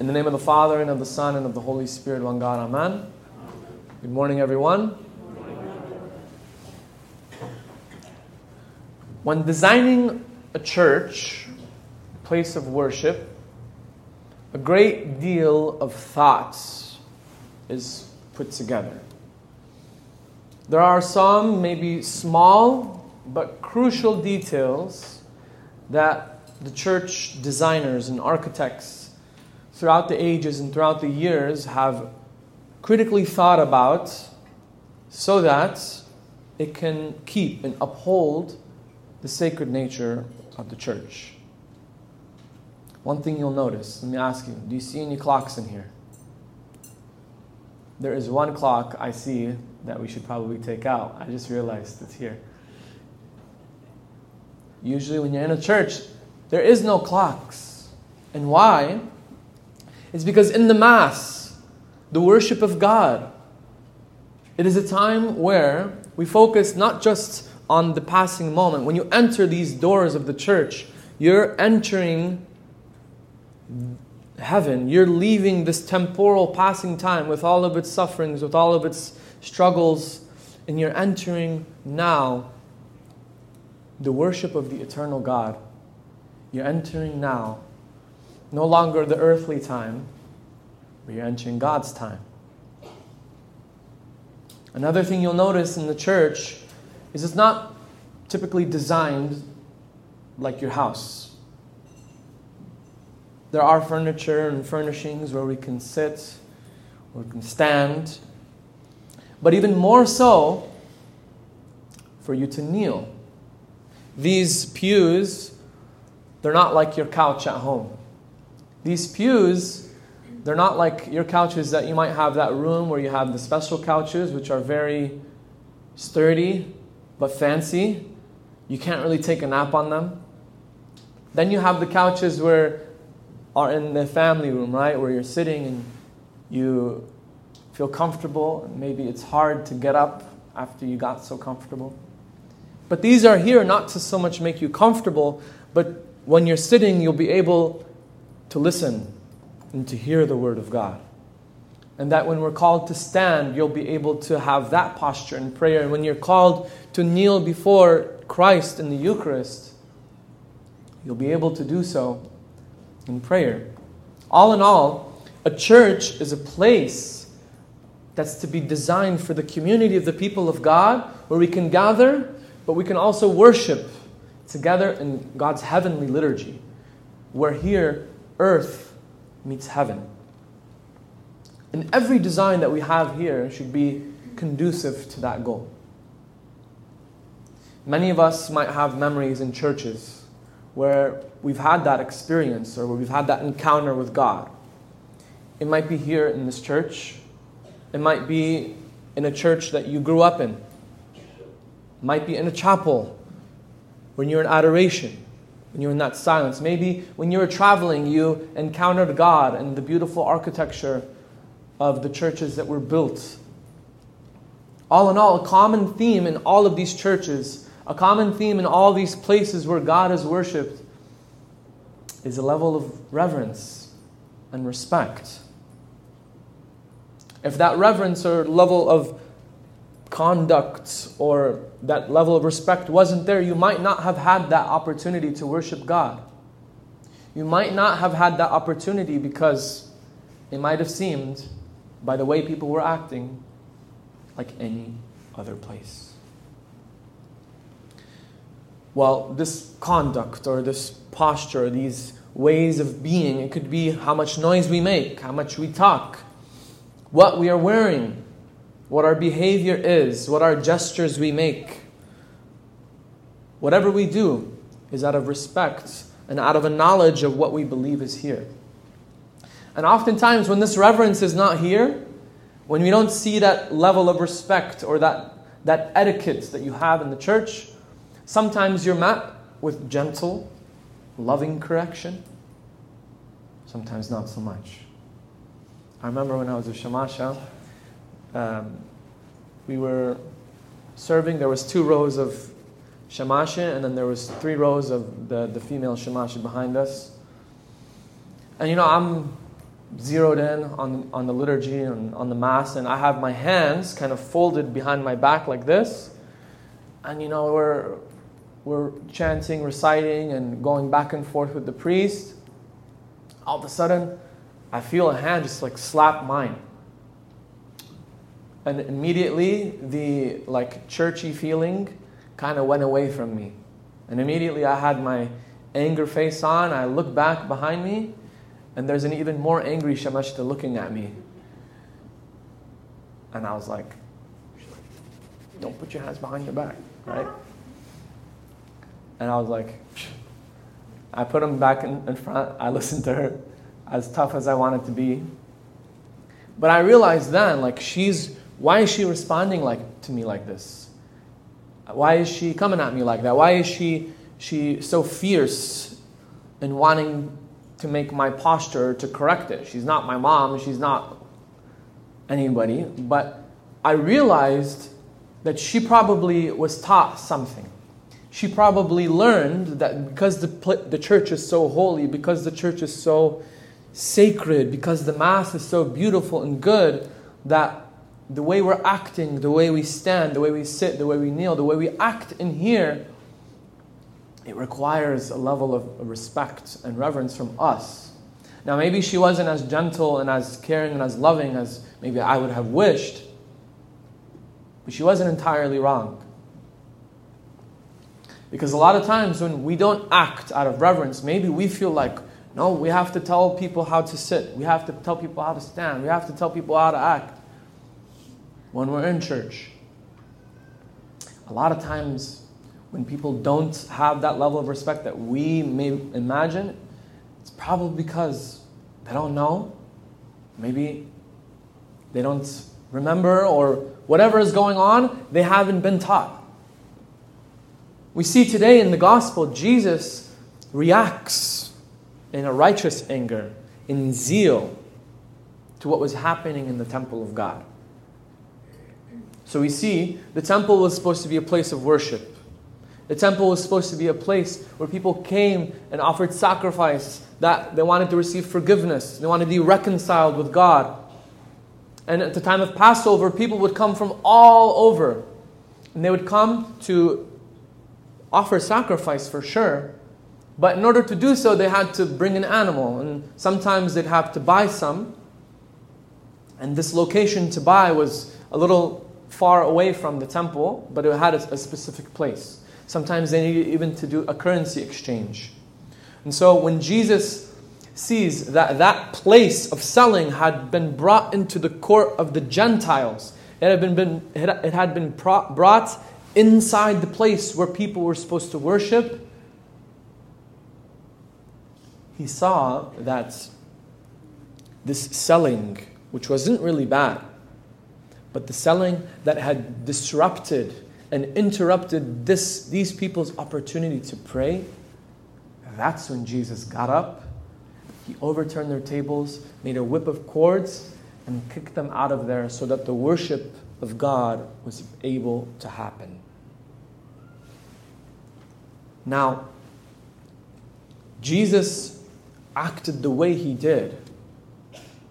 In the name of the Father, and of the Son, and of the Holy Spirit, one God, Amen. Good morning, everyone. When designing a church, a place of worship, a great deal of thoughts is put together. There are some, maybe small, but crucial details that the church designers and architects throughout the ages and throughout the years have critically thought about so that it can keep and uphold the sacred nature of the church. One thing you'll notice, let me ask you do you see any clocks in here? There is one clock I see that we should probably take out. I just realized it's here. Usually, when you're in a church, there is no clocks. And why? It's because in the Mass, the worship of God, it is a time where we focus not just on the passing moment. When you enter these doors of the church, you're entering heaven. You're leaving this temporal passing time with all of its sufferings, with all of its struggles, and you're entering now the worship of the eternal God. You're entering now no longer the earthly time, but you're entering God's time. Another thing you'll notice in the church is it's not typically designed like your house. There are furniture and furnishings where we can sit, where we can stand, but even more so for you to kneel. These pews, they're not like your couch at home. These pews, they're not like your couches that you might have that room where you have the special couches, which are very sturdy but fancy. You can't really take a nap on them. Then you have the couches where are in the family room, right? Where you're sitting and you feel comfortable. And maybe it's hard to get up after you got so comfortable. But these are here not to so much make you comfortable, but when you're sitting, you'll be able to listen and to hear the Word of God. And that when we're called to stand, you'll be able to have that posture in prayer. And when you're called to kneel before Christ in the Eucharist, you'll be able to do so in prayer. All in all, a church is a place that's to be designed for the community of the people of God, where we can gather but we can also worship together in God's heavenly liturgy, We're here earth meets heaven. And every design that we have here should be conducive to that goal. Many of us might have memories in churches where we've had that experience or where we've had that encounter with God. It might be here in this church, it might be in a church that you grew up in might be in a chapel when you're in adoration, when you're in that silence. Maybe when you were traveling, you encountered God and the beautiful architecture of the churches that were built. All in all, a common theme in all of these churches, a common theme in all these places where God is worshiped, is a level of reverence and respect. If that reverence or level of conduct or that level of respect wasn't there, you might not have had that opportunity to worship God. You might not have had that opportunity because it might have seemed, by the way people were acting, like any other place. Well, this conduct or this posture, these ways of being, it could be how much noise we make, how much we talk, what we are wearing, what our behavior is, what our gestures we make. Whatever we do is out of respect and out of a knowledge of what we believe is here. And oftentimes, when this reverence is not here, when we don't see that level of respect or that, that etiquette that you have in the church, sometimes you're met with gentle, loving correction. Sometimes not so much. I remember when I was a shamasha, um, we were serving. There was two rows of shamasha, and then there was three rows of the, the female shamasha behind us. And you know, I'm zeroed in on, on the liturgy and on the Mass, and I have my hands kind of folded behind my back like this. And you know, we're, we're chanting, reciting, and going back and forth with the priest. All of a sudden, I feel a hand just like slap mine. And immediately, the like churchy feeling kind of went away from me. And immediately, I had my anger face on. I look back behind me, and there's an even more angry Shamashta looking at me. And I was like, don't put your hands behind your back, right? And I was like, I put them back in, in front. I listened to her as tough as I wanted to be. But I realized then, like, she's, why is she responding like, to me like this? Why is she coming at me like that? Why is she, she so fierce and wanting to make my posture to correct it? She's not my mom, she's not anybody, but I realized that she probably was taught something. She probably learned that because the, the church is so holy, because the church is so sacred, because the Mass is so beautiful and good, that the way we're acting, the way we stand, the way we sit, the way we kneel, the way we act in here, it requires a level of respect and reverence from us. Now, maybe she wasn't as gentle and as caring and as loving as maybe I would have wished, but she wasn't entirely wrong. Because a lot of times when we don't act out of reverence, maybe we feel like, no, we have to tell people how to sit, we have to tell people how to stand, we have to tell people how to act when we're in church. A lot of times when people don't have that level of respect that we may imagine, it's probably because they don't know. Maybe they don't remember or whatever is going on, they haven't been taught. We see today in the gospel, Jesus reacts in a righteous anger, in zeal, to what was happening in the temple of God. So we see the temple was supposed to be a place of worship. The temple was supposed to be a place where people came and offered sacrifice, that they wanted to receive forgiveness, they wanted to be reconciled with God. And at the time of Passover, people would come from all over. And they would come to offer sacrifice for sure. But in order to do so, they had to bring an animal. And sometimes they'd have to buy some. And this location to buy was a little far away from the temple, but it had a, a specific place. Sometimes they needed even to do a currency exchange. And so when Jesus sees that that place of selling had been brought into the court of the Gentiles, it had been, been it had been brought inside the place where people were supposed to worship, he saw that this selling, which wasn't really bad, but the selling that had disrupted and interrupted this, these people's opportunity to pray, that's when Jesus got up. He overturned their tables, made a whip of cords, and kicked them out of there so that the worship of God was able to happen. Now, Jesus acted the way he did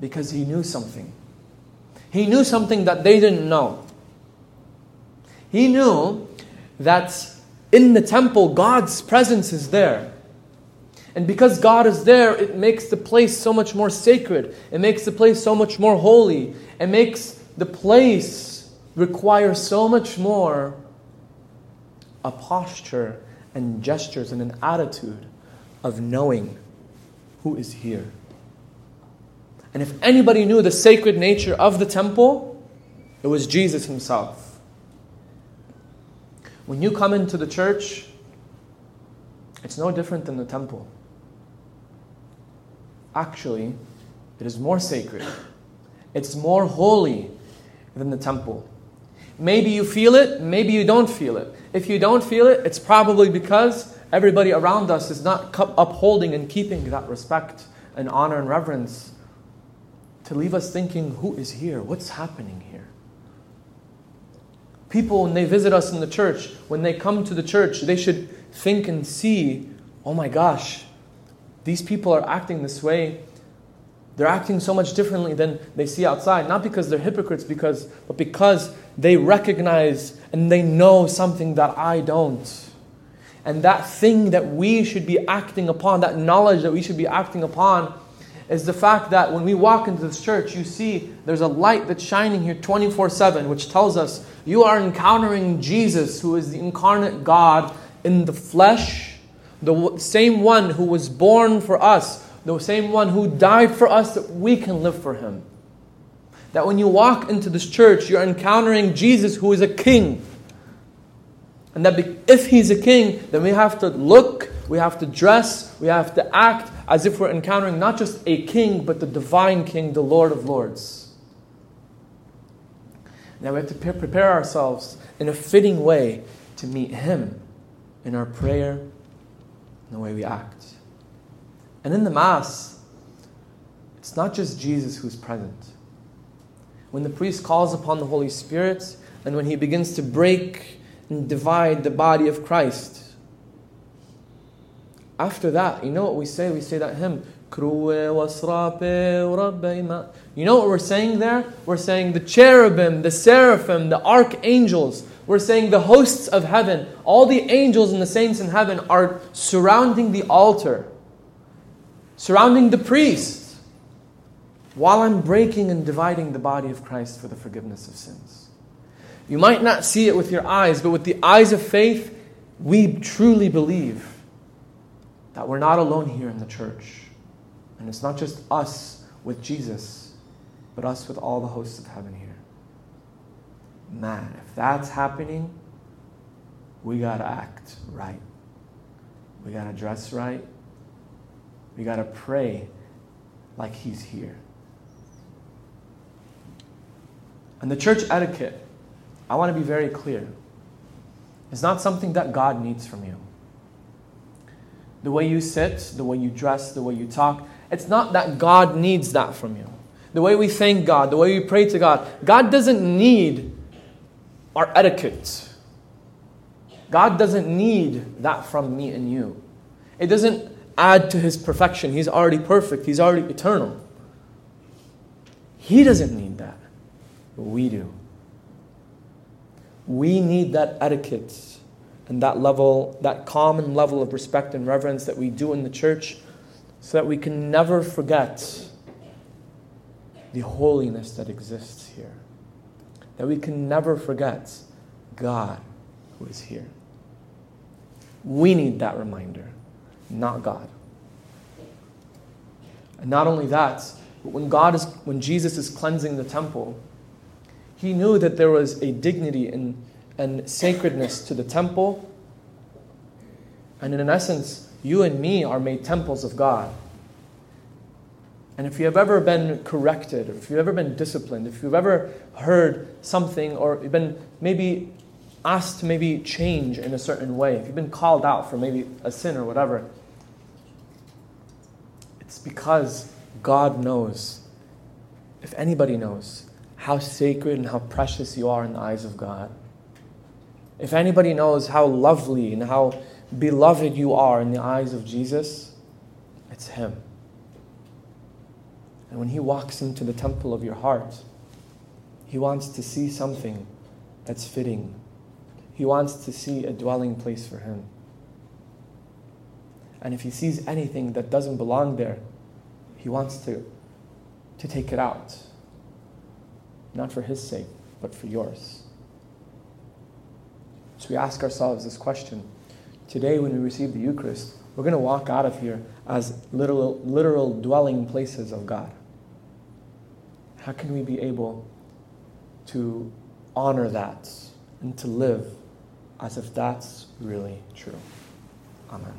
because he knew something. He knew something that they didn't know. He knew that in the temple, God's presence is there. And because God is there, it makes the place so much more sacred. It makes the place so much more holy. It makes the place require so much more a posture and gestures and an attitude of knowing who is here. And if anybody knew the sacred nature of the temple, it was Jesus himself. When you come into the church, it's no different than the temple. Actually, it is more sacred. It's more holy than the temple. Maybe you feel it, maybe you don't feel it. If you don't feel it, it's probably because everybody around us is not upholding and keeping that respect and honor and reverence to leave us thinking, who is here? What's happening here? People, when they visit us in the church, when they come to the church, they should think and see, oh my gosh, these people are acting this way They're acting so much differently than they see outside, not because they're hypocrites, because, but because they recognize and they know something that I don't. And that thing that we should be acting upon, that knowledge that we should be acting upon, is the fact that when we walk into this church, you see there's a light that's shining here 24 7, which tells us you are encountering Jesus, who is the incarnate God in the flesh, the same one who was born for us, the same one who died for us that we can live for him. That when you walk into this church, you're encountering Jesus, who is a king. And that if he's a king, then we have to look, we have to dress, we have to act as if we're encountering not just a king, but the divine king, the Lord of Lords. Now we have to prepare ourselves in a fitting way to meet him in our prayer, in the way we act. And in the Mass, it's not just Jesus who's present. When the priest calls upon the Holy Spirit, and when he begins to break and divide the body of Christ, after that, you know what we say? We say that hymn. You know what we're saying there? We're saying the cherubim, the seraphim, the archangels. We're saying the hosts of heaven, all the angels and the saints in heaven are surrounding the altar, surrounding the priest, while I'm breaking and dividing the body of Christ for the forgiveness of sins. You might not see it with your eyes, but with the eyes of faith, we truly believe that we're not alone here in the church. And it's not just us with Jesus, but us with all the hosts of heaven here. Man, if that's happening, we got to act right. We got to dress right. We got to pray like He's here. And the church etiquette, I want to be very clear, is not something that God needs from you the way you sit, the way you dress, the way you talk. It's not that God needs that from you. The way we thank God, the way we pray to God. God doesn't need our etiquette. God doesn't need that from me and you. It doesn't add to his perfection. He's already perfect, he's already eternal. He doesn't need that. We do. We need that etiquette and that level, that common level of respect and reverence that we do in the church, so that we can never forget the holiness that exists here. That we can never forget God who is here. We need that reminder, not God. And not only that, but when God is when Jesus is cleansing the temple, he knew that there was a dignity in and sacredness to the temple. And in an essence, you and me are made temples of God. And if you have ever been corrected, or if you've ever been disciplined, if you've ever heard something, or you've been maybe asked to maybe change in a certain way, if you've been called out for maybe a sin or whatever, it's because God knows, if anybody knows, how sacred and how precious you are in the eyes of God. If anybody knows how lovely and how beloved you are in the eyes of Jesus, it's Him. And when He walks into the temple of your heart, He wants to see something that's fitting. He wants to see a dwelling place for Him. And if He sees anything that doesn't belong there, He wants to, to take it out. Not for His sake, but for yours. So we ask ourselves this question today, when we receive the Eucharist, we're going to walk out of here as literal, literal dwelling places of God. How can we be able to honor that and to live as if that's really true? Amen.